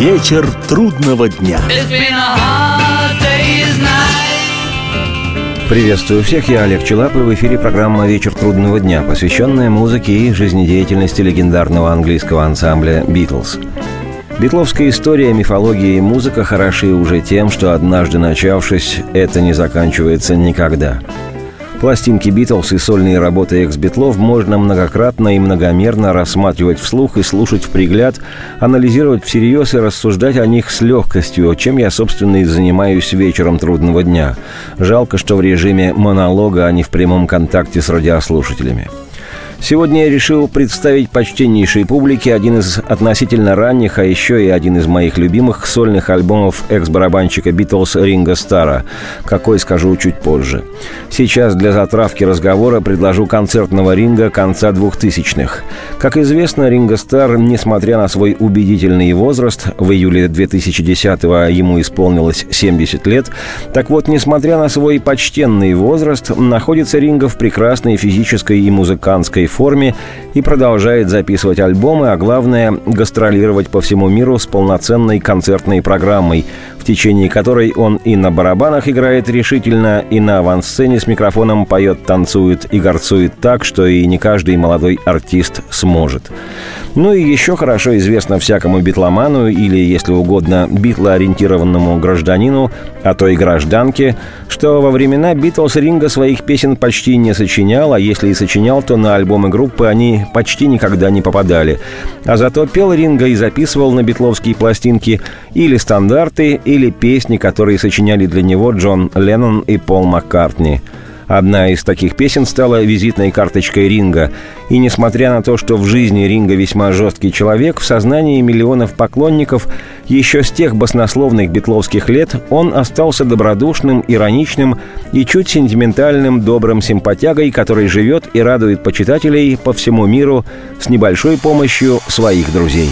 Вечер трудного дня. Приветствую всех, я Олег Челап, и в эфире программа «Вечер трудного дня», посвященная музыке и жизнедеятельности легендарного английского ансамбля «Битлз». Битловская история, мифология и музыка хороши уже тем, что однажды начавшись, это не заканчивается никогда – Пластинки «Битлз» и сольные работы экс-битлов можно многократно и многомерно рассматривать вслух и слушать в пригляд, анализировать всерьез и рассуждать о них с легкостью, чем я, собственно, и занимаюсь вечером трудного дня. Жалко, что в режиме монолога, а не в прямом контакте с радиослушателями. Сегодня я решил представить почтеннейшей публике один из относительно ранних, а еще и один из моих любимых сольных альбомов экс-барабанщика Битлз Ринга Стара, какой скажу чуть позже. Сейчас для затравки разговора предложу концертного ринга конца двухтысячных. Как известно, Ринга Стар, несмотря на свой убедительный возраст, в июле 2010-го ему исполнилось 70 лет, так вот, несмотря на свой почтенный возраст, находится Ринга в прекрасной физической и музыкантской форме и продолжает записывать альбомы, а главное – гастролировать по всему миру с полноценной концертной программой, в течение которой он и на барабанах играет решительно, и на авансцене с микрофоном поет, танцует и горцует так, что и не каждый молодой артист сможет. Ну и еще хорошо известно всякому битломану или, если угодно, битлоориентированному гражданину, а то и гражданке, что во времена Битлз Ринга своих песен почти не сочинял, а если и сочинял, то на альбомы группы они почти никогда не попадали. А зато пел Ринга и записывал на битловские пластинки или стандарты, или песни, которые сочиняли для него Джон Леннон и Пол Маккартни – Одна из таких песен стала визитной карточкой Ринга. И несмотря на то, что в жизни Ринга весьма жесткий человек, в сознании миллионов поклонников еще с тех баснословных битловских лет он остался добродушным, ироничным и чуть сентиментальным добрым симпатягой, который живет и радует почитателей по всему миру с небольшой помощью своих друзей.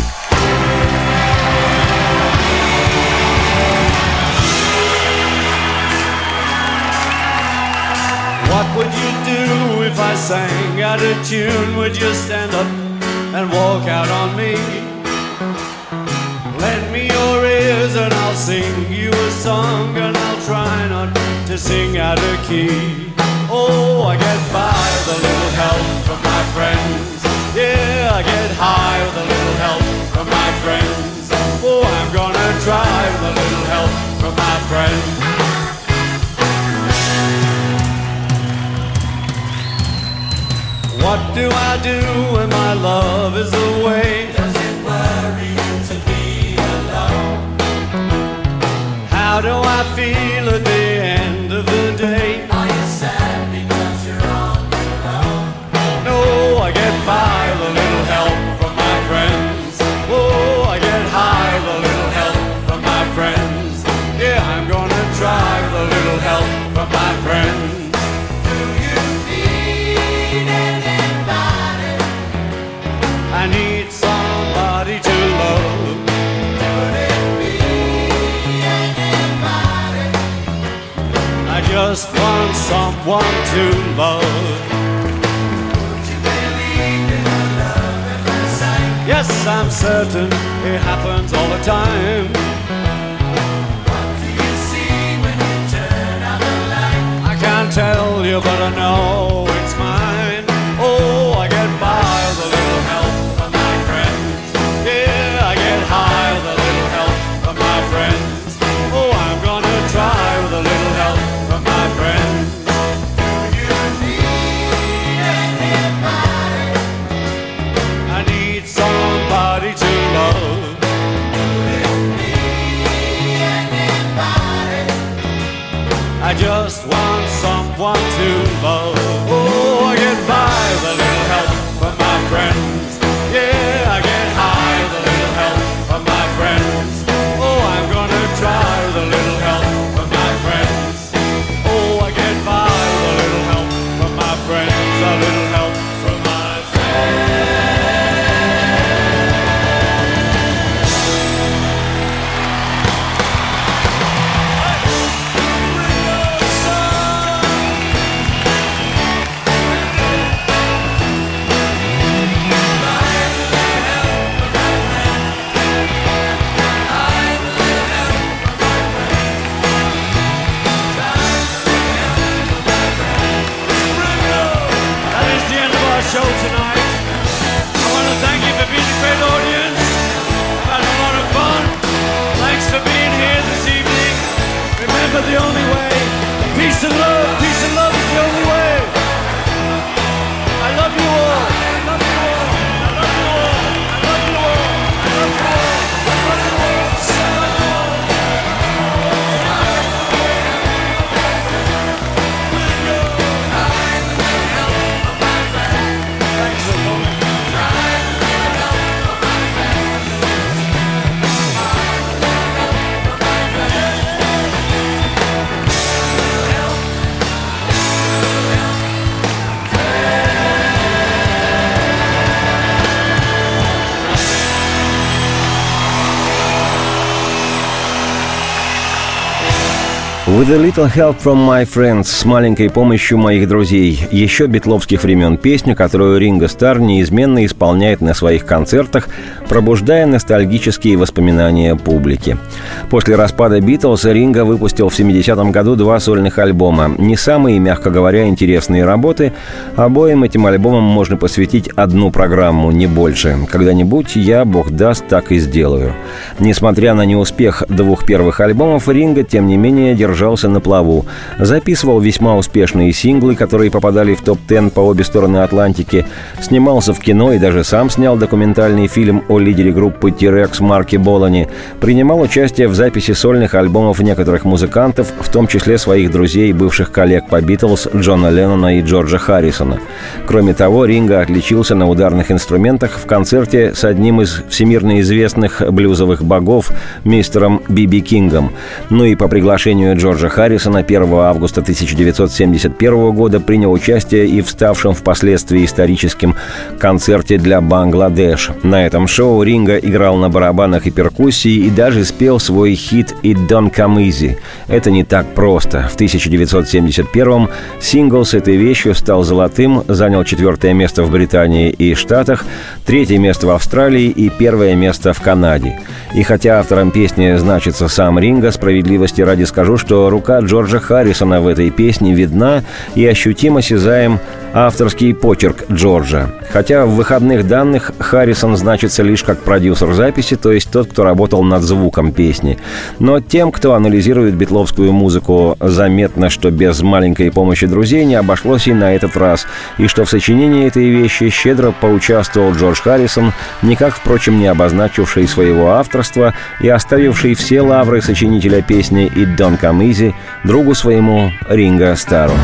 Tune, would you stand up and walk out on me? Lend me your ears and I'll sing you a song, and I'll try not to sing out of key. Oh, I get by with a little help from my friends. Yeah, I get high with a little help from my friends. Oh, I'm gonna try with a little help from my friends. What do I do when my love is away? Does it worry you to be alone? How do I feel someone to love. Yes, I'm certain it happens all the time. What do you see when you turn the light? I can't tell you, but I know With a little help from my friends, с маленькой помощью моих друзей, еще битловских времен песня, которую Ринго Стар неизменно исполняет на своих концертах, пробуждая ностальгические воспоминания публики. После распада Битлз Ринго выпустил в 70-м году два сольных альбома. Не самые, мягко говоря, интересные работы. Обоим этим альбомам можно посвятить одну программу, не больше. Когда-нибудь я, бог даст, так и сделаю. Несмотря на неуспех двух первых альбомов, Ринго, тем не менее, держал держался на плаву, записывал весьма успешные синглы, которые попадали в топ-10 по обе стороны Атлантики, снимался в кино и даже сам снял документальный фильм о лидере группы T-Rex Марке Болани, принимал участие в записи сольных альбомов некоторых музыкантов, в том числе своих друзей и бывших коллег по Битлз Джона Леннона и Джорджа Харрисона. Кроме того, Ринга отличился на ударных инструментах в концерте с одним из всемирно известных блюзовых богов, мистером Биби Кингом. Ну и по приглашению Джорджа Харрисона 1 августа 1971 года принял участие и в ставшем впоследствии историческим концерте для Бангладеш. На этом шоу Ринга играл на барабанах и перкуссии и даже спел свой хит «It Don't Come Easy». Это не так просто. В 1971-м сингл с этой вещью стал золотым, занял четвертое место в Британии и Штатах, третье место в Австралии и первое место в Канаде. И хотя автором песни значится сам Ринга, справедливости ради скажу, что рука Джорджа Харрисона в этой песне видна и ощутимо осязаем авторский почерк Джорджа. Хотя в выходных данных Харрисон значится лишь как продюсер записи, то есть тот, кто работал над звуком песни. Но тем, кто анализирует битловскую музыку, заметно, что без маленькой помощи друзей не обошлось и на этот раз, и что в сочинении этой вещи щедро поучаствовал Джордж Харрисон, никак, впрочем, не обозначивший своего авторства и оставивший все лавры сочинителя песни «It Don't Come Easy» другу своему Ринго Стару.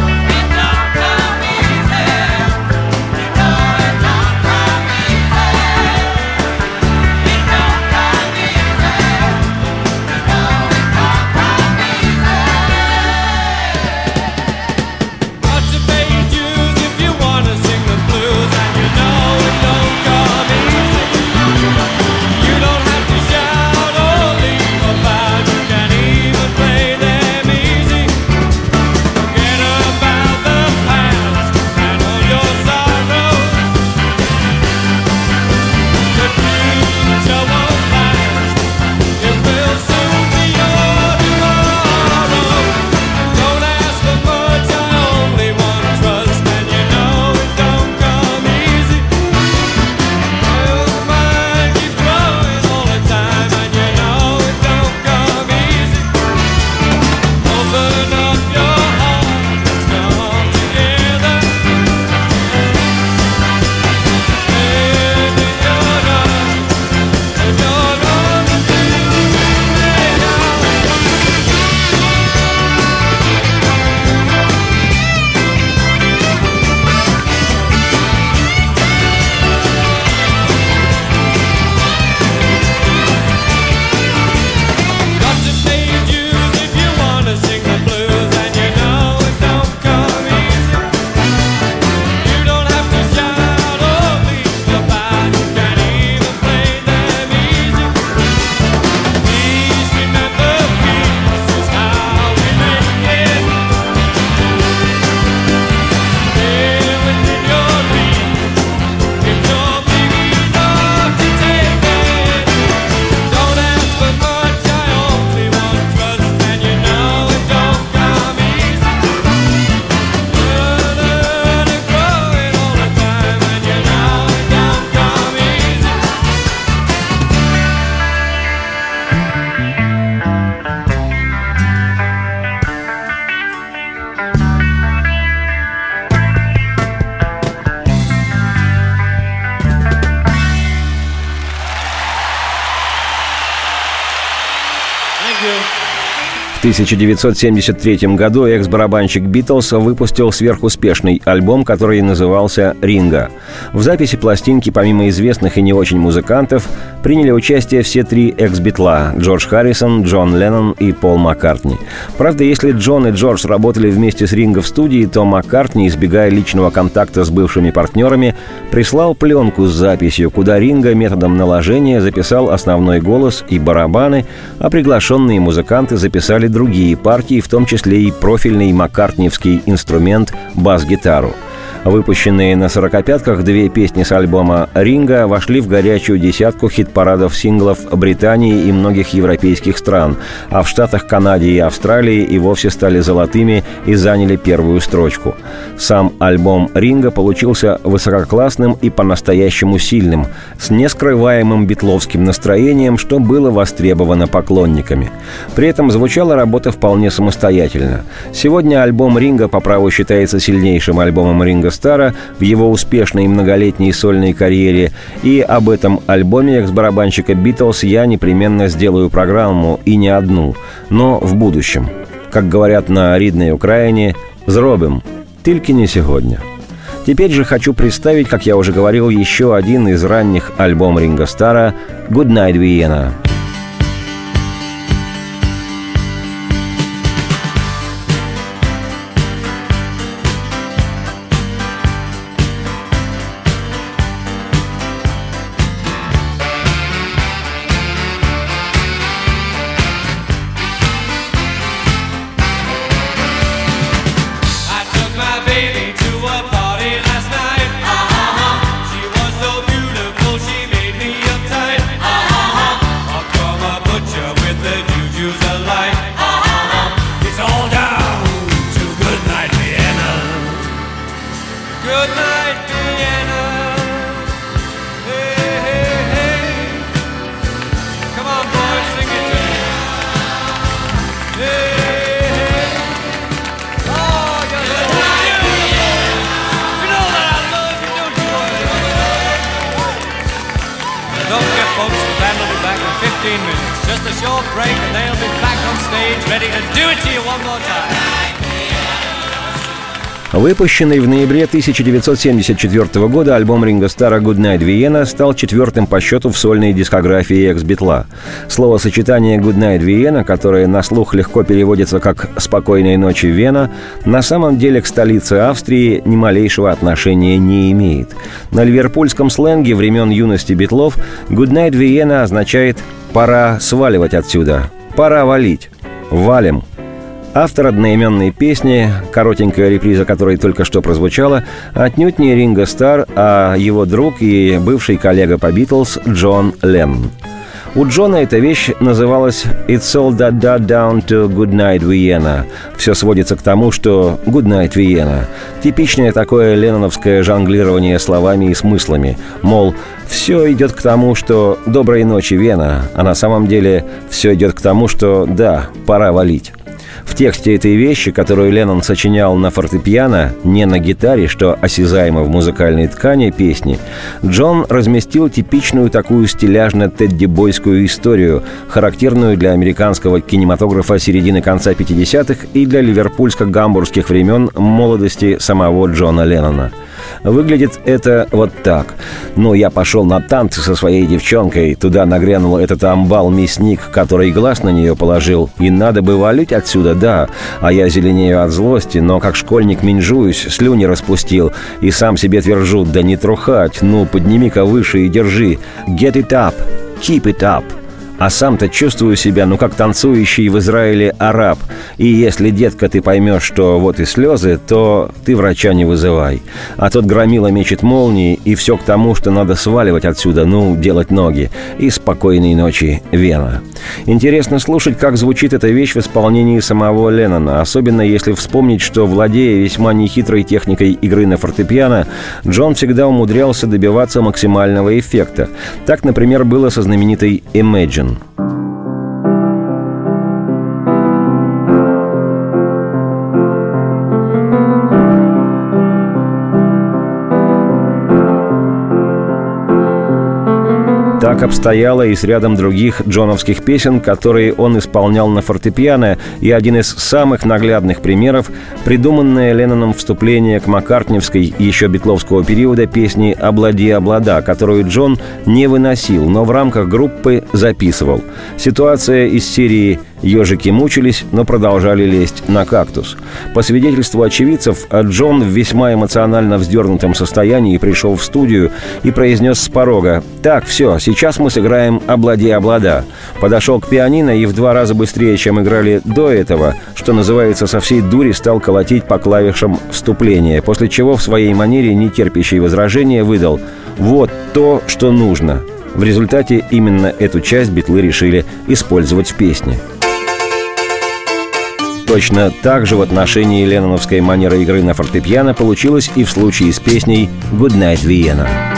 1973 году экс-барабанщик Битлз выпустил сверхуспешный альбом, который назывался «Ринга». В записи пластинки, помимо известных и не очень музыкантов, приняли участие все три экс-битла – Джордж Харрисон, Джон Леннон и Пол Маккартни. Правда, если Джон и Джордж работали вместе с Ринго в студии, то Маккартни, избегая личного контакта с бывшими партнерами, прислал пленку с записью, куда Ринго методом наложения записал основной голос и барабаны, а приглашенные музыканты записали другие партии, в том числе и профильный маккартниевский инструмент бас-гитару – Выпущенные на сорокопятках две песни с альбома «Ринга» вошли в горячую десятку хит-парадов синглов Британии и многих европейских стран, а в Штатах Канаде и Австралии и вовсе стали золотыми и заняли первую строчку. Сам альбом «Ринга» получился высококлассным и по-настоящему сильным, с нескрываемым битловским настроением, что было востребовано поклонниками. При этом звучала работа вполне самостоятельно. Сегодня альбом «Ринга» по праву считается сильнейшим альбомом «Ринга Стара в его успешной многолетней сольной карьере, и об этом альбоме экс-барабанщика «Битлз» я непременно сделаю программу, и не одну, но в будущем. Как говорят на ридной Украине, «Зробим, только не сегодня». Теперь же хочу представить, как я уже говорил, еще один из ранних альбом Ринга Стара «Good Night Vienna». your break and they'll be back on stage ready to do it to you one more time. Выпущенный в ноябре 1974 года альбом Ринга Стара «Good Night Vienna» стал четвертым по счету в сольной дискографии экс-битла. Словосочетание «Good Night Vienna», которое на слух легко переводится как «Спокойной ночи, Вена», на самом деле к столице Австрии ни малейшего отношения не имеет. На ливерпульском сленге времен юности битлов «Good Night Vienna» означает «пора сваливать отсюда», «пора валить», «валим», Автор одноименной песни, коротенькая реприза которой только что прозвучала, отнюдь не Ринго Стар, а его друг и бывший коллега по «Битлз» Джон Леннон. У Джона эта вещь называлась «It's all that that down to Good Night Vienna». Все сводится к тому, что «Good Night Vienna» — типичное такое ленноновское жонглирование словами и смыслами. Мол, все идет к тому, что «Доброй ночи, Вена», а на самом деле все идет к тому, что «Да, пора валить». В тексте этой вещи, которую Леннон сочинял на фортепиано, не на гитаре, что осязаемо в музыкальной ткани песни, Джон разместил типичную такую стиляжно-тедди-бойскую историю, характерную для американского кинематографа середины-конца 50-х и для ливерпульско-гамбургских времен молодости самого Джона Леннона – Выглядит это вот так. Ну, я пошел на танцы со своей девчонкой, туда нагрянул этот амбал-мясник, который глаз на нее положил, и надо бы валить отсюда, да. А я зеленею от злости, но как школьник минжуюсь, слюни распустил, и сам себе твержу, да не трухать, ну, подними-ка выше и держи. Get it up, keep it up – а сам-то чувствую себя, ну, как танцующий в Израиле араб. И если, детка, ты поймешь, что вот и слезы, то ты врача не вызывай. А тот громила мечет молнии, и все к тому, что надо сваливать отсюда, ну, делать ноги. И спокойной ночи, Вена. Интересно слушать, как звучит эта вещь в исполнении самого Леннона, особенно если вспомнить, что, владея весьма нехитрой техникой игры на фортепиано, Джон всегда умудрялся добиваться максимального эффекта. Так, например, было со знаменитой «Imagine». Christian. Так обстояло и с рядом других джоновских песен, которые он исполнял на фортепиано, и один из самых наглядных примеров – придуманное Ленноном вступление к Маккартневской еще битловского периода песни «Облади, облада», которую Джон не выносил, но в рамках группы записывал. Ситуация из серии Ежики мучились, но продолжали лезть на кактус. По свидетельству очевидцев, Джон в весьма эмоционально вздернутом состоянии пришел в студию и произнес с порога «Так, все, сейчас мы сыграем «Облади-облада». Подошел к пианино и в два раза быстрее, чем играли до этого, что называется, со всей дури стал колотить по клавишам вступления, после чего в своей манере, не терпящей возражения, выдал «Вот то, что нужно». В результате именно эту часть битлы решили использовать в песне. Точно так же в отношении ленноновской манеры игры на фортепиано получилось и в случае с песней «Good Night, Vienna».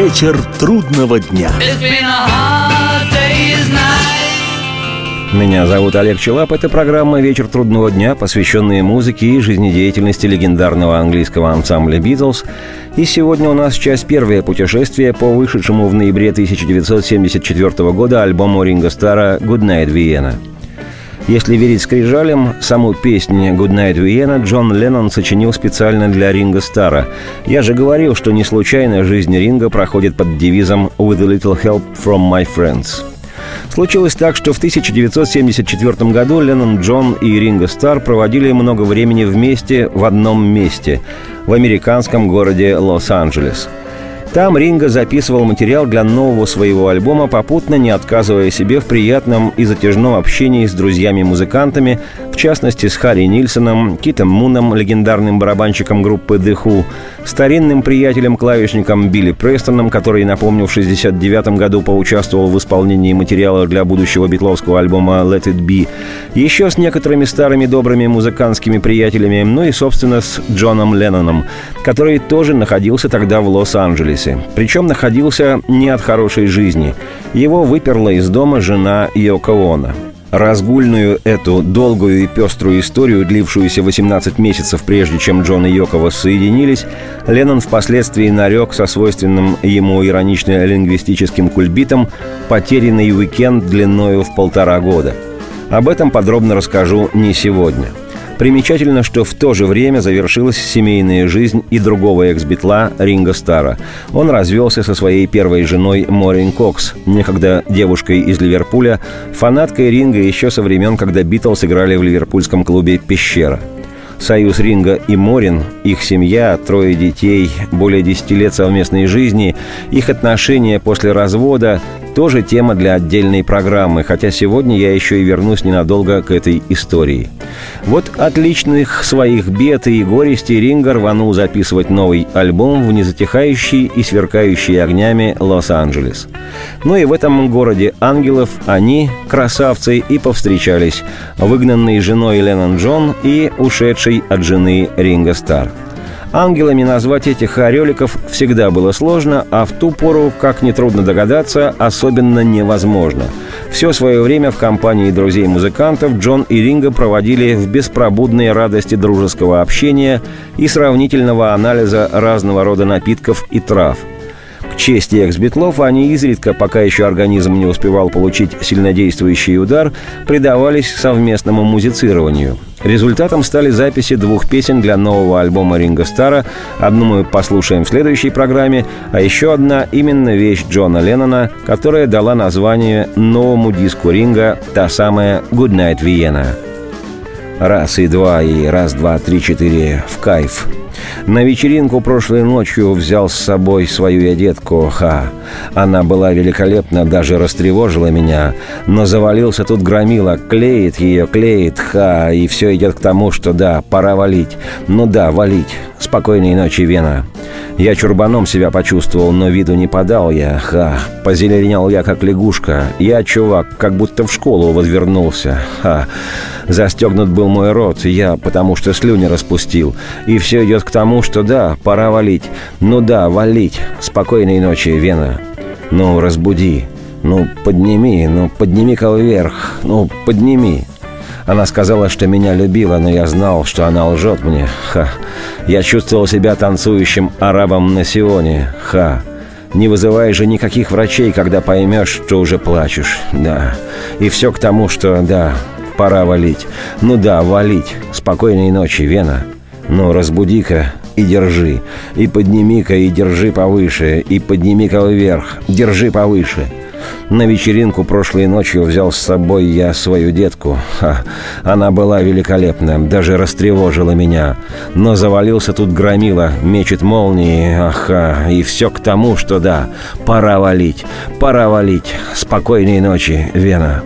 Вечер трудного дня. Меня зовут Олег Челап. Это программа «Вечер трудного дня», посвященная музыке и жизнедеятельности легендарного английского ансамбля «Битлз». И сегодня у нас часть первое путешествие по вышедшему в ноябре 1974 года альбому Ринга Стара «Good Night, Vienna». Если верить скрижалям, саму песню «Good Night Vienna» Джон Леннон сочинил специально для Ринга Стара. Я же говорил, что не случайно жизнь Ринга проходит под девизом «With a little help from my friends». Случилось так, что в 1974 году Леннон Джон и Ринго Стар проводили много времени вместе в одном месте – в американском городе Лос-Анджелес – там Ринго записывал материал для нового своего альбома, попутно не отказывая себе в приятном и затяжном общении с друзьями-музыкантами, частности с Харри Нильсоном, Китом Муном, легендарным барабанщиком группы The Who, старинным приятелем-клавишником Билли Престоном, который, напомню, в 1969 году поучаствовал в исполнении материала для будущего битловского альбома Let It Be, еще с некоторыми старыми добрыми музыкантскими приятелями, ну и, собственно, с Джоном Ленноном, который тоже находился тогда в Лос-Анджелесе. Причем находился не от хорошей жизни. Его выперла из дома жена Йоко Оно. Разгульную эту долгую и пеструю историю, длившуюся 18 месяцев прежде, чем Джон и Йоко воссоединились, Леннон впоследствии нарек со свойственным ему иронично-лингвистическим кульбитом «потерянный уикенд длиною в полтора года». Об этом подробно расскажу не сегодня – Примечательно, что в то же время завершилась семейная жизнь и другого экс-битла Ринга Стара. Он развелся со своей первой женой Морин Кокс, некогда девушкой из Ливерпуля, фанаткой Ринга еще со времен, когда Битлз играли в ливерпульском клубе «Пещера». Союз Ринга и Морин, их семья, трое детей, более 10 лет совместной жизни, их отношения после развода тоже тема для отдельной программы, хотя сегодня я еще и вернусь ненадолго к этой истории. Вот отличных своих бед и горестей Ринга рванул записывать новый альбом в незатихающий и сверкающий огнями Лос-Анджелес. Ну и в этом городе ангелов они, красавцы, и повстречались, выгнанные женой Леннон Джон и ушедшей от жены Ринга Стар – Ангелами назвать этих ореликов всегда было сложно, а в ту пору, как нетрудно догадаться, особенно невозможно. Все свое время в компании друзей-музыкантов Джон и Ринга проводили в беспробудной радости дружеского общения и сравнительного анализа разного рода напитков и трав – чести экс-битлов они изредка, пока еще организм не успевал получить сильнодействующий удар, предавались совместному музицированию. Результатом стали записи двух песен для нового альбома Ринга Стара. Одну мы послушаем в следующей программе, а еще одна именно вещь Джона Леннона, которая дала название новому диску Ринга, та самая «Good Night Vienna». Раз и два, и раз, два, три, четыре, в кайф – на вечеринку прошлой ночью взял с собой свою я детку, ха. Она была великолепна, даже растревожила меня. Но завалился тут громила, клеит ее, клеит, ха. И все идет к тому, что да, пора валить. Ну да, валить. Спокойной ночи, Вена. Я чурбаном себя почувствовал, но виду не подал я. Ха, позеленел я, как лягушка. Я, чувак, как будто в школу возвернулся. Ха, застегнут был мой рот, я потому что слюни распустил. И все идет к тому, что да, пора валить. Ну да, валить. Спокойной ночи, Вена. Ну, разбуди. Ну, подними, ну, подними-ка вверх. Ну, подними. Она сказала, что меня любила, но я знал, что она лжет мне. Ха. Я чувствовал себя танцующим арабом на Сионе. Ха. Не вызывай же никаких врачей, когда поймешь, что уже плачешь. Да. И все к тому, что, да, пора валить. Ну да, валить. Спокойной ночи, Вена. Ну, разбуди-ка и держи. И подними-ка и держи повыше. И подними-ка вверх. Держи повыше. На вечеринку прошлой ночью взял с собой я свою детку. Ха, она была великолепна, даже растревожила меня. Но завалился тут громила, мечет молнии, аха, и все к тому, что да, пора валить, пора валить. Спокойной ночи, Вена.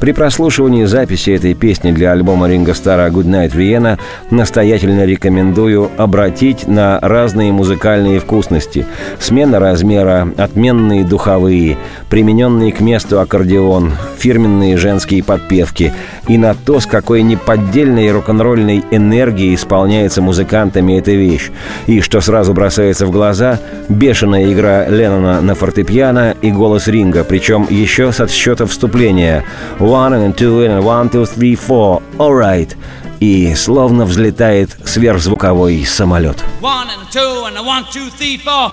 При прослушивании записи этой песни для альбома Ринга Стара «Good Night Vienna» настоятельно рекомендую обратить на разные музыкальные вкусности. Смена размера, отменные духовые, примененные к месту аккордеон, фирменные женские подпевки и на то, с какой неподдельной рок-н-ролльной энергией исполняется музыкантами эта вещь. И, что сразу бросается в глаза, бешеная игра Леннона на фортепиано и голос Ринга, причем еще с отсчета вступления – One and two and one, two, three, four. Alright. И словно взлетает сверхзвуковой самолет. One and two and one, two, three, four.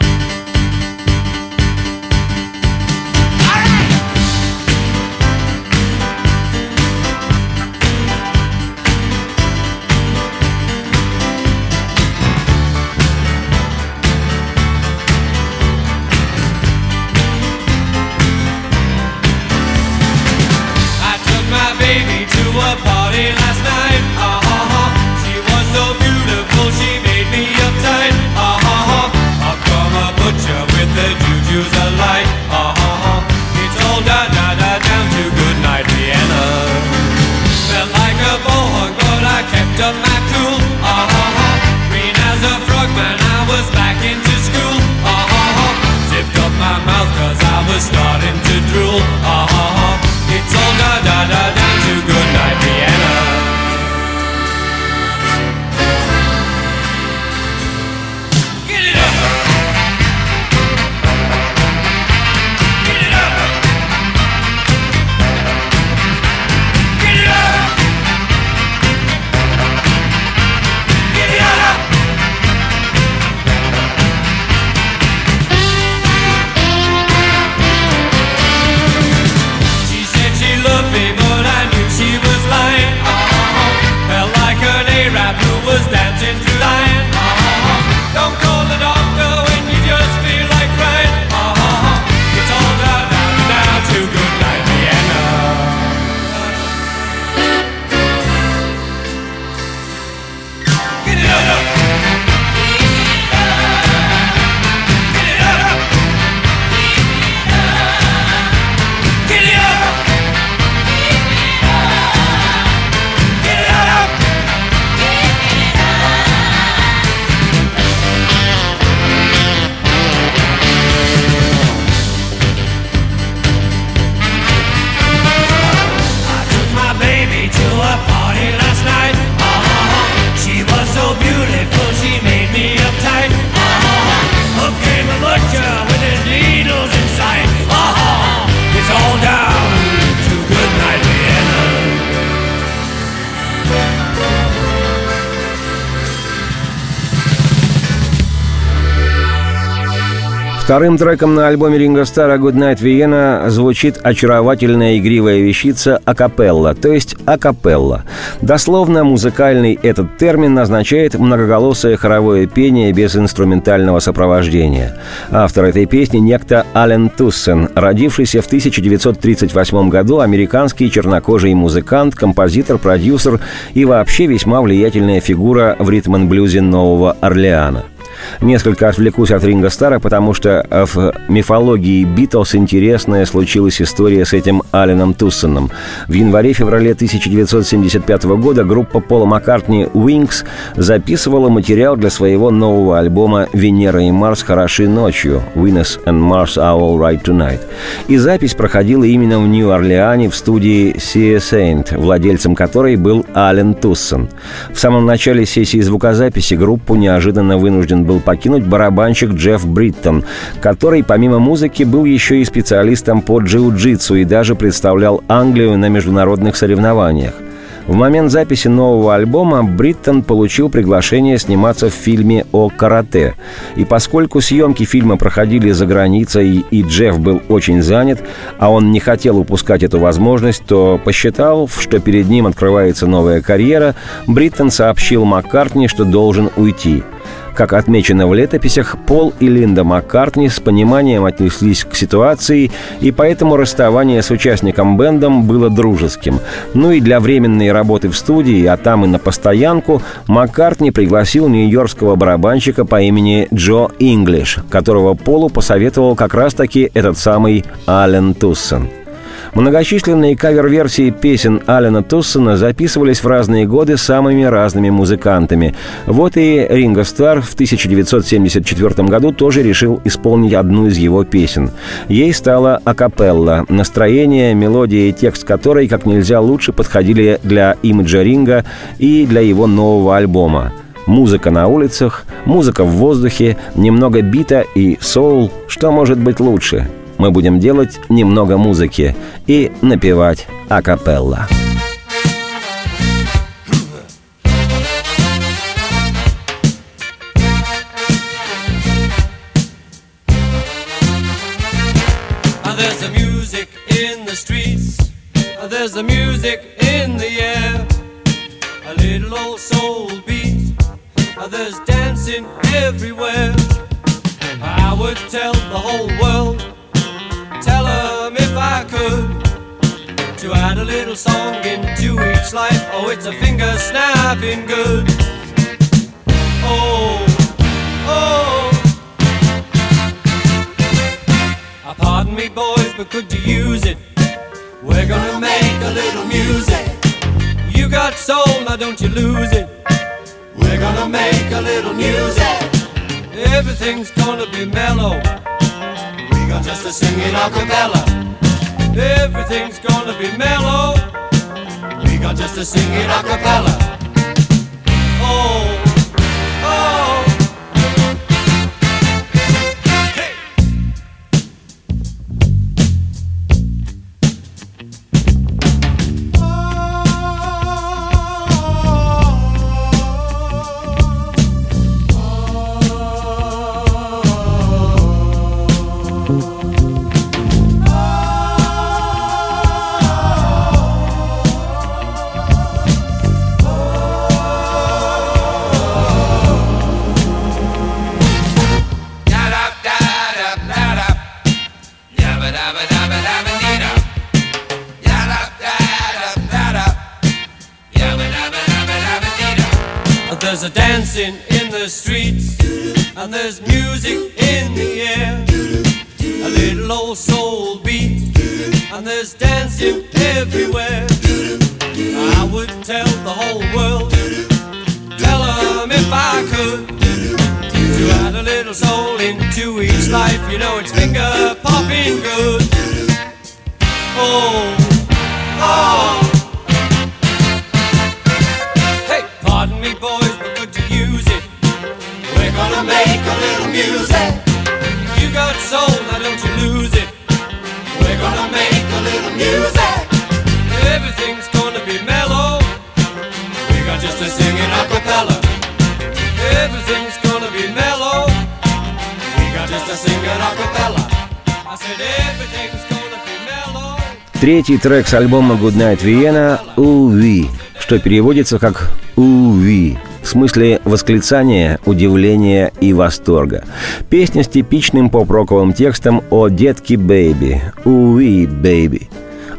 but I kept up my cool. Ah ha ha. Green as a frog when I was back into school. Ah ha ha. Zipped up my mouth cause I was starting to drool. Ah ha ha. It's all da da da da. Вторым треком на альбоме Ринго Стара «Good Night Vienna» звучит очаровательная игривая вещица «акапелла», то есть «акапелла». Дословно музыкальный этот термин означает многоголосое хоровое пение без инструментального сопровождения. Автор этой песни – некто Ален Туссен, родившийся в 1938 году американский чернокожий музыкант, композитор, продюсер и вообще весьма влиятельная фигура в ритм-блюзе Нового Орлеана. Несколько отвлекусь от Ринга Стара, потому что в мифологии Битлз интересная случилась история с этим Аленом Туссоном. В январе-феврале 1975 года группа Пола Маккартни «Wings» записывала материал для своего нового альбома «Венера и Марс хороши ночью» «Venus and Mars are all right tonight». И запись проходила именно в Нью-Орлеане в студии Sea Saint, владельцем которой был Ален Туссон. В самом начале сессии звукозаписи группу неожиданно вынужден был был покинуть барабанщик Джефф Бриттон, который помимо музыки был еще и специалистом по джиу-джитсу и даже представлял Англию на международных соревнованиях. В момент записи нового альбома Бриттон получил приглашение сниматься в фильме о карате. И поскольку съемки фильма проходили за границей, и Джефф был очень занят, а он не хотел упускать эту возможность, то посчитал, что перед ним открывается новая карьера, Бриттон сообщил Маккартни, что должен уйти. Как отмечено в летописях, Пол и Линда Маккартни с пониманием отнеслись к ситуации, и поэтому расставание с участником бендом было дружеским. Ну и для временной работы в студии, а там и на постоянку, Маккартни пригласил нью-йоркского барабанщика по имени Джо Инглиш, которого Полу посоветовал как раз-таки этот самый Ален Туссон. Многочисленные кавер-версии песен Алена Туссона записывались в разные годы самыми разными музыкантами. Вот и Ринго Стар в 1974 году тоже решил исполнить одну из его песен. Ей стала акапелла, настроение, мелодия и текст которой как нельзя лучше подходили для имиджа Ринга и для его нового альбома. Музыка на улицах, музыка в воздухе, немного бита и соул. Что может быть лучше? Мы будем делать немного музыки и напевать акапелла. There's the music add a little song into each life. Oh, it's a finger snapping good. Oh, oh. Uh, pardon me, boys, but could you use it? We're gonna make a little music. You got soul, now don't you lose it. We're gonna make a little music. Everything's gonna be mellow We got just sing it a cappella. Everything's gonna be mellow. We got just to sing it a cappella. Oh, oh. Into each life. You know it's finger popping good. Oh, oh. Hey, pardon me, boys but could you use it? We're gonna make a little music. You got soul, Третий трек с альбома "Good Night Vienna «Уви», что переводится как «Уви», в смысле восклицания, удивления и восторга. Песня с типичным поп-роковым текстом о детке baby, oo-wee baby.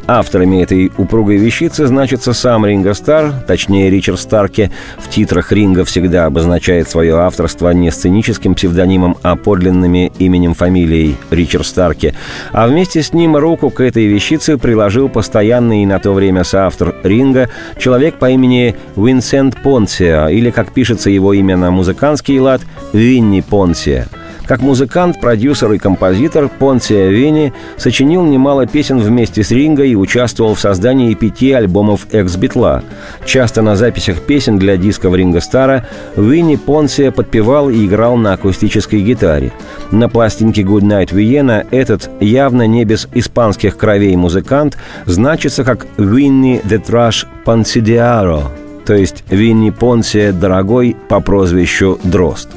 Авторами этой упругой вещицы значится сам Ринго Старр, точнее Ричард Старки. В титрах Ринго всегда обозначает свое авторство не сценическим псевдонимом, а подлинными именем фамилией Ричард Старки. А вместе с ним руку к этой вещице приложил постоянный на то время соавтор Ринга, человек по имени Винсент Понсия, или, как пишется его имя на музыкантский лад, Винни Понсия – как музыкант, продюсер и композитор Понция Винни сочинил немало песен вместе с Ринго и участвовал в создании пяти альбомов экс-битла. Часто на записях песен для дисков Ринго Стара Винни Понция подпевал и играл на акустической гитаре. На пластинке «Good Night Vienna» этот явно не без испанских кровей музыкант значится как «Винни the Trash Ponsidiaro», то есть Винни Понсия Дорогой по прозвищу Дрозд.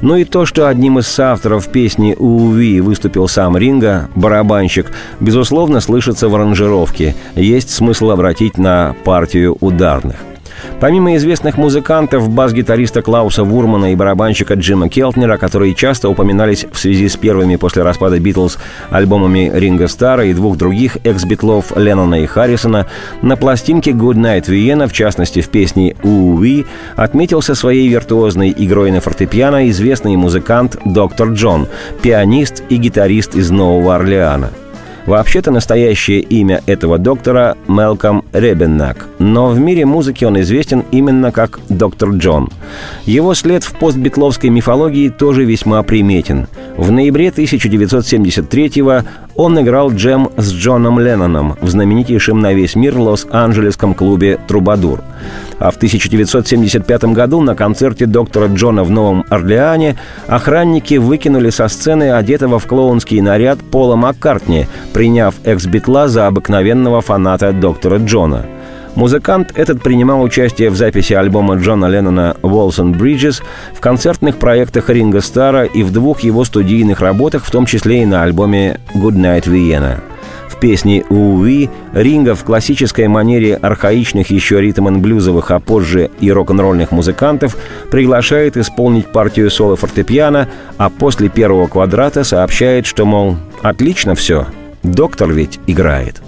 Ну и то, что одним из соавторов песни «Уви» выступил сам Ринга, барабанщик, безусловно, слышится в аранжировке. Есть смысл обратить на партию ударных. Помимо известных музыкантов, бас-гитариста Клауса Вурмана и барабанщика Джима Келтнера, которые часто упоминались в связи с первыми после распада Битлз альбомами Ринга Стара и двух других экс-битлов Леннона и Харрисона, на пластинке «Good Night Vienna», в частности в песне «Уви», отметился своей виртуозной игрой на фортепиано известный музыкант доктор Джон, пианист и гитарист из Нового Орлеана – Вообще-то настоящее имя этого доктора – Мелком Ребеннак, но в мире музыки он известен именно как доктор Джон. Его след в постбитловской мифологии тоже весьма приметен. В ноябре 1973-го он играл джем с Джоном Ленноном в знаменитейшем на весь мир Лос-Анджелесском клубе «Трубадур». А в 1975 году на концерте доктора Джона в Новом Орлеане охранники выкинули со сцены одетого в клоунский наряд Пола Маккартни, приняв экс-битла за обыкновенного фаната доктора Джона – Музыкант этот принимал участие в записи альбома Джона Леннона «Walls and Bridges», в концертных проектах Ринга Стара и в двух его студийных работах, в том числе и на альбоме «Good Night Vienna» песни «Уви» Ринга в классической манере архаичных еще ритм-н-блюзовых, а позже и рок-н-ролльных музыкантов приглашает исполнить партию соло фортепиано, а после первого квадрата сообщает, что, мол, отлично все, доктор ведь играет.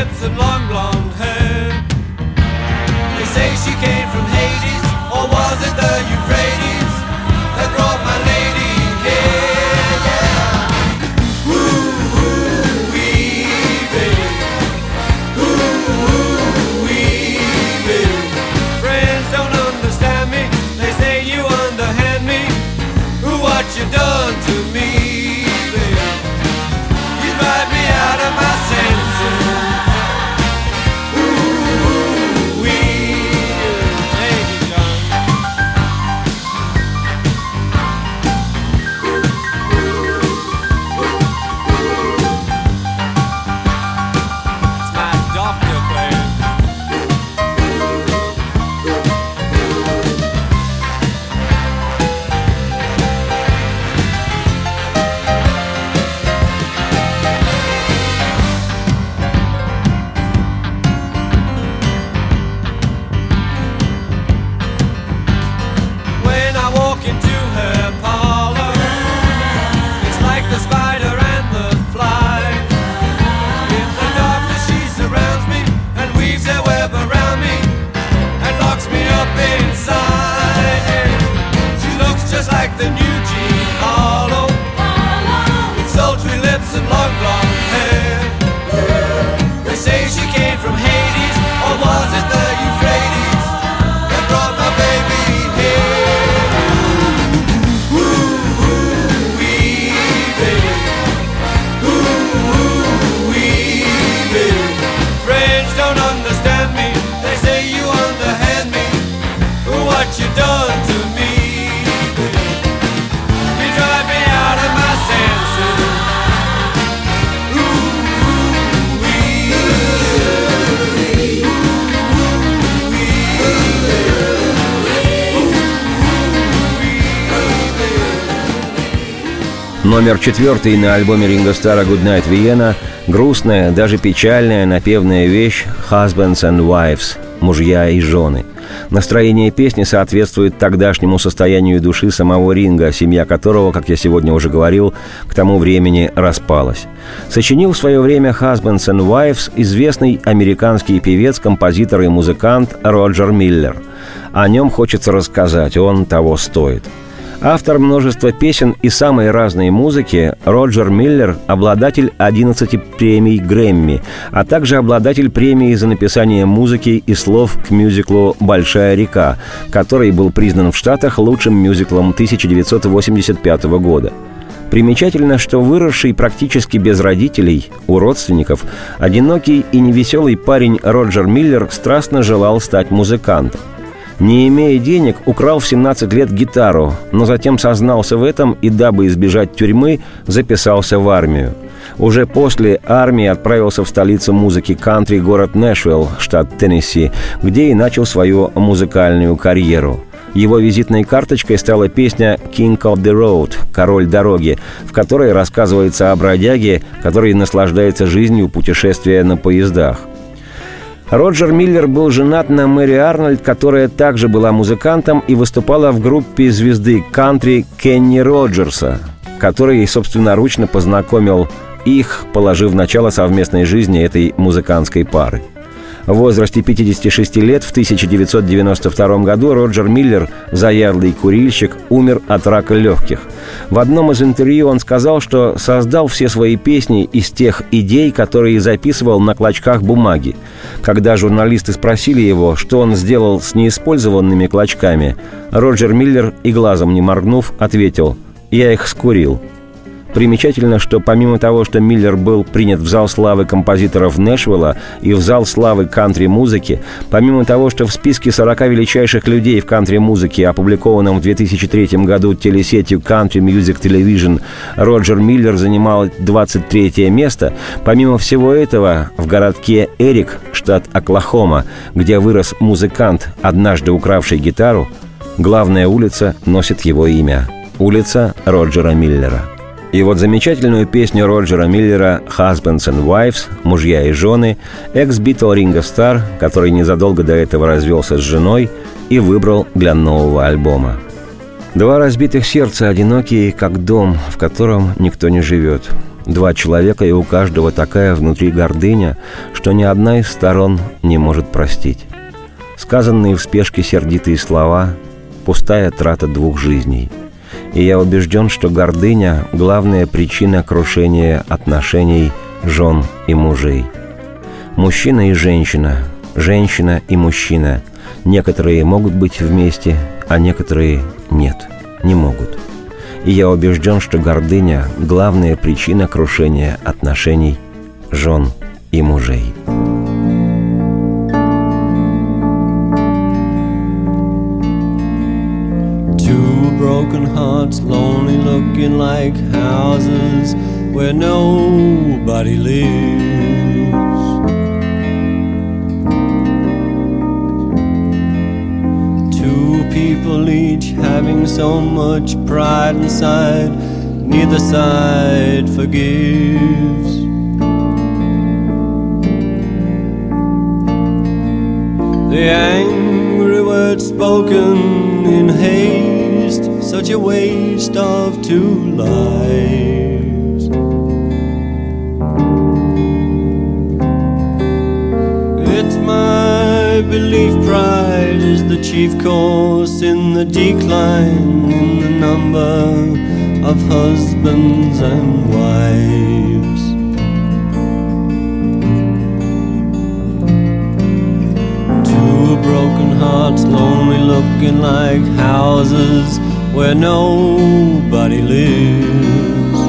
lips and long blonde hair. They say she came from Номер четвертый на альбоме Ринго Стара «Good Night Vienna» – грустная, даже печальная напевная вещь «Husbands and Wives» – «Мужья и жены». Настроение песни соответствует тогдашнему состоянию души самого Ринга, семья которого, как я сегодня уже говорил, к тому времени распалась. Сочинил в свое время «Husbands and Wives» известный американский певец, композитор и музыкант Роджер Миллер. О нем хочется рассказать, он того стоит – Автор множества песен и самой разной музыки, Роджер Миллер – обладатель 11 премий Грэмми, а также обладатель премии за написание музыки и слов к мюзиклу «Большая река», который был признан в Штатах лучшим мюзиклом 1985 года. Примечательно, что выросший практически без родителей, у родственников, одинокий и невеселый парень Роджер Миллер страстно желал стать музыкантом. Не имея денег, украл в 17 лет гитару, но затем сознался в этом и, дабы избежать тюрьмы, записался в армию. Уже после армии отправился в столицу музыки кантри город Нэшвилл, штат Теннесси, где и начал свою музыкальную карьеру. Его визитной карточкой стала песня «King of the Road» – «Король дороги», в которой рассказывается о бродяге, который наслаждается жизнью путешествия на поездах. Роджер Миллер был женат на Мэри Арнольд, которая также была музыкантом и выступала в группе звезды кантри Кенни Роджерса, который собственноручно познакомил их, положив начало совместной жизни этой музыкантской пары. В возрасте 56 лет в 1992 году Роджер Миллер, заядлый курильщик, умер от рака легких. В одном из интервью он сказал, что создал все свои песни из тех идей, которые записывал на клочках бумаги. Когда журналисты спросили его, что он сделал с неиспользованными клочками, Роджер Миллер и глазом не моргнув ответил «Я их скурил». Примечательно, что помимо того, что Миллер был принят в зал славы композиторов Нэшвилла и в зал славы кантри-музыки, помимо того, что в списке 40 величайших людей в кантри-музыке, опубликованном в 2003 году телесетью Country Music Television, Роджер Миллер занимал 23 место, помимо всего этого, в городке Эрик, штат Оклахома, где вырос музыкант, однажды укравший гитару, главная улица носит его имя – улица Роджера Миллера – и вот замечательную песню Роджера Миллера «Husbands and Wives» – «Мужья и жены» экс-битл Ринго Стар, который незадолго до этого развелся с женой и выбрал для нового альбома. Два разбитых сердца, одинокие, как дом, в котором никто не живет. Два человека, и у каждого такая внутри гордыня, что ни одна из сторон не может простить. Сказанные в спешке сердитые слова – пустая трата двух жизней – и я убежден, что гордыня – главная причина крушения отношений жен и мужей. Мужчина и женщина, женщина и мужчина. Некоторые могут быть вместе, а некоторые нет, не могут. И я убежден, что гордыня – главная причина крушения отношений жен и мужей. Looking like houses where nobody lives. Two people each having so much pride inside, neither side forgives. The angry words spoken in hate such a waste of two lives. It's my belief pride is the chief cause in the decline in the number of husbands and wives. Hearts, lonely looking like houses where nobody lives.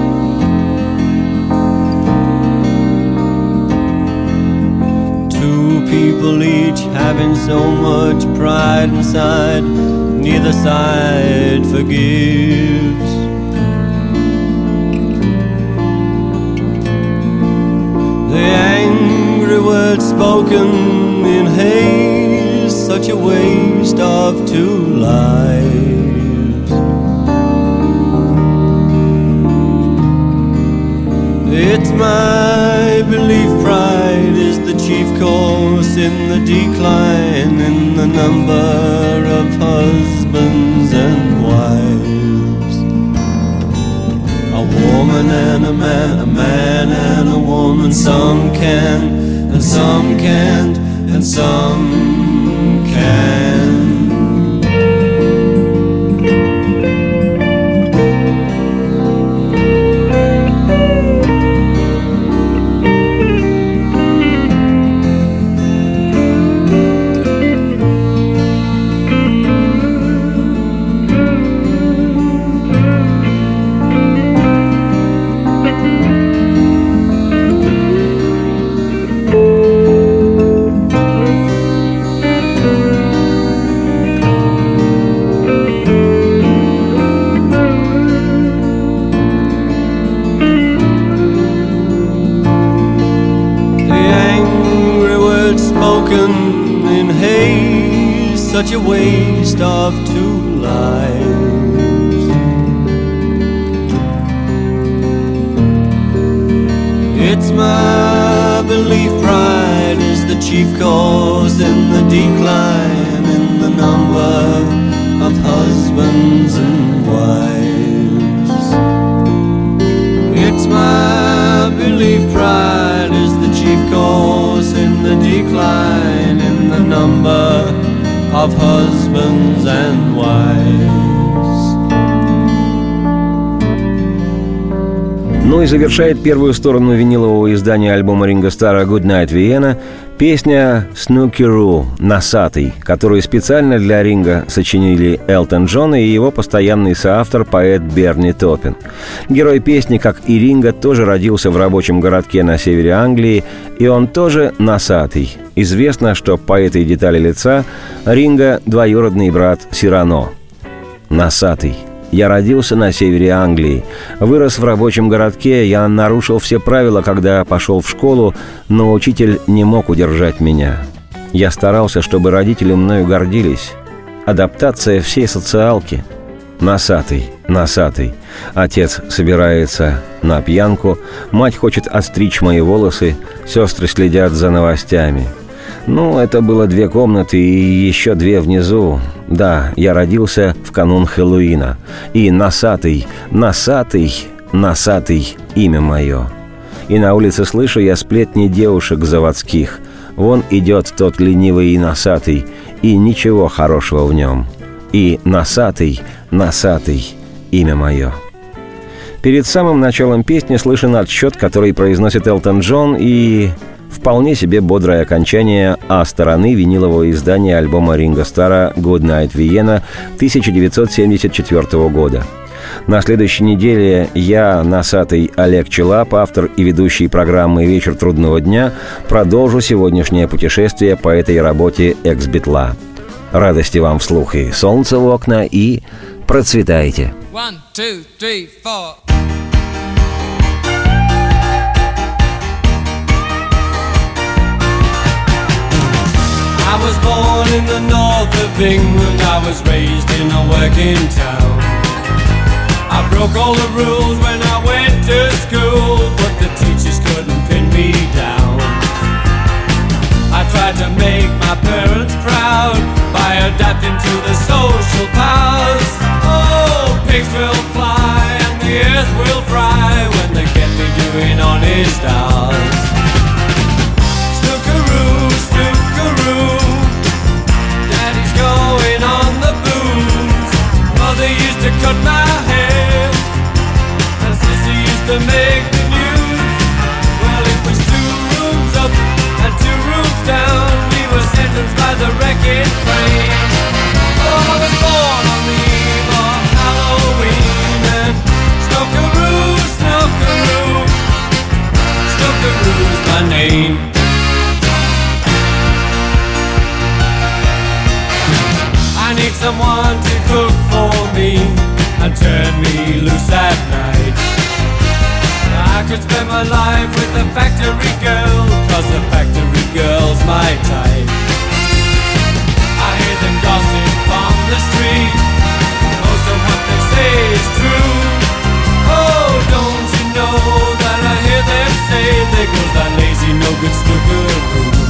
Two people each having so much pride inside, neither side forgives. The angry words spoken in haste, such a waste of two lives. It's my belief pride is the chief cause in the decline in the number of husbands and wives. A woman and a man, a man and a woman, some can and some can't, and some завершает первую сторону винилового издания альбома Ринга Стара «Good Night Vienna» песня «Snooky Roo» «Носатый», которую специально для Ринга сочинили Элтон Джон и его постоянный соавтор поэт Берни Топпин. Герой песни, как и Ринга, тоже родился в рабочем городке на севере Англии, и он тоже носатый. Известно, что по этой детали лица Ринга – двоюродный брат Сирано. Носатый – я родился на севере Англии. Вырос в рабочем городке, я нарушил все правила, когда пошел в школу, но учитель не мог удержать меня. Я старался, чтобы родители мною гордились. Адаптация всей социалки. Носатый, носатый. Отец собирается на пьянку, мать хочет отстричь мои волосы, сестры следят за новостями – ну, это было две комнаты и еще две внизу. Да, я родился в канун Хэллоуина. И носатый, носатый, носатый имя мое. И на улице слышу я сплетни девушек заводских. Вон идет тот ленивый и носатый, и ничего хорошего в нем. И носатый, носатый имя мое. Перед самым началом песни слышен отсчет, который произносит Элтон Джон, и Вполне себе бодрое окончание А стороны винилового издания альбома Ринга Стара «Good Night Vienna» 1974 года. На следующей неделе я, носатый Олег Челап, автор и ведущий программы «Вечер трудного дня», продолжу сегодняшнее путешествие по этой работе экс-битла. Радости вам вслух и солнце в окна, и процветайте! One, two, three, four. Was born in the north of England, I was raised in a working town. I broke all the rules when I went to school, but the teachers couldn't pin me down. I tried to make my parents proud by adapting to the social powers. Oh, pigs will fly and the earth will fry when they get me doing honest hours. The wrecking train. Oh, I was born on the eve of Halloween. And snookeroo, snookeroo. Snookeroo's my name. I need someone to cook for me and turn me loose at night. I could spend my life with a factory girl, cause the factory girl's my type. the street. Most of what they say is true. Oh, don't you know that I hear them say there goes that lazy, no good snooker.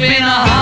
Been a hard